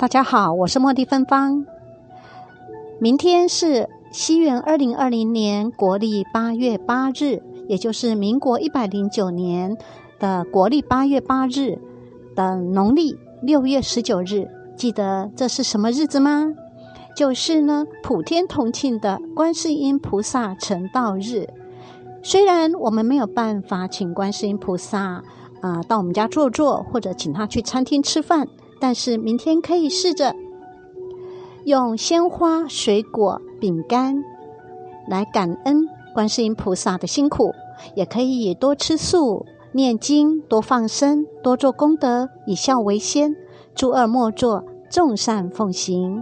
大家好，我是茉莉芬芳。明天是西元二零二零年国历八月八日，也就是民国一百零九年的国历八月八日的农历六月十九日。记得这是什么日子吗？就是呢，普天同庆的观世音菩萨成道日。虽然我们没有办法请观世音菩萨啊到我们家坐坐，或者请他去餐厅吃饭。但是明天可以试着用鲜花、水果、饼干来感恩观世音菩萨的辛苦，也可以多吃素、念经、多放生、多做功德，以孝为先，诸恶莫作，众善奉行。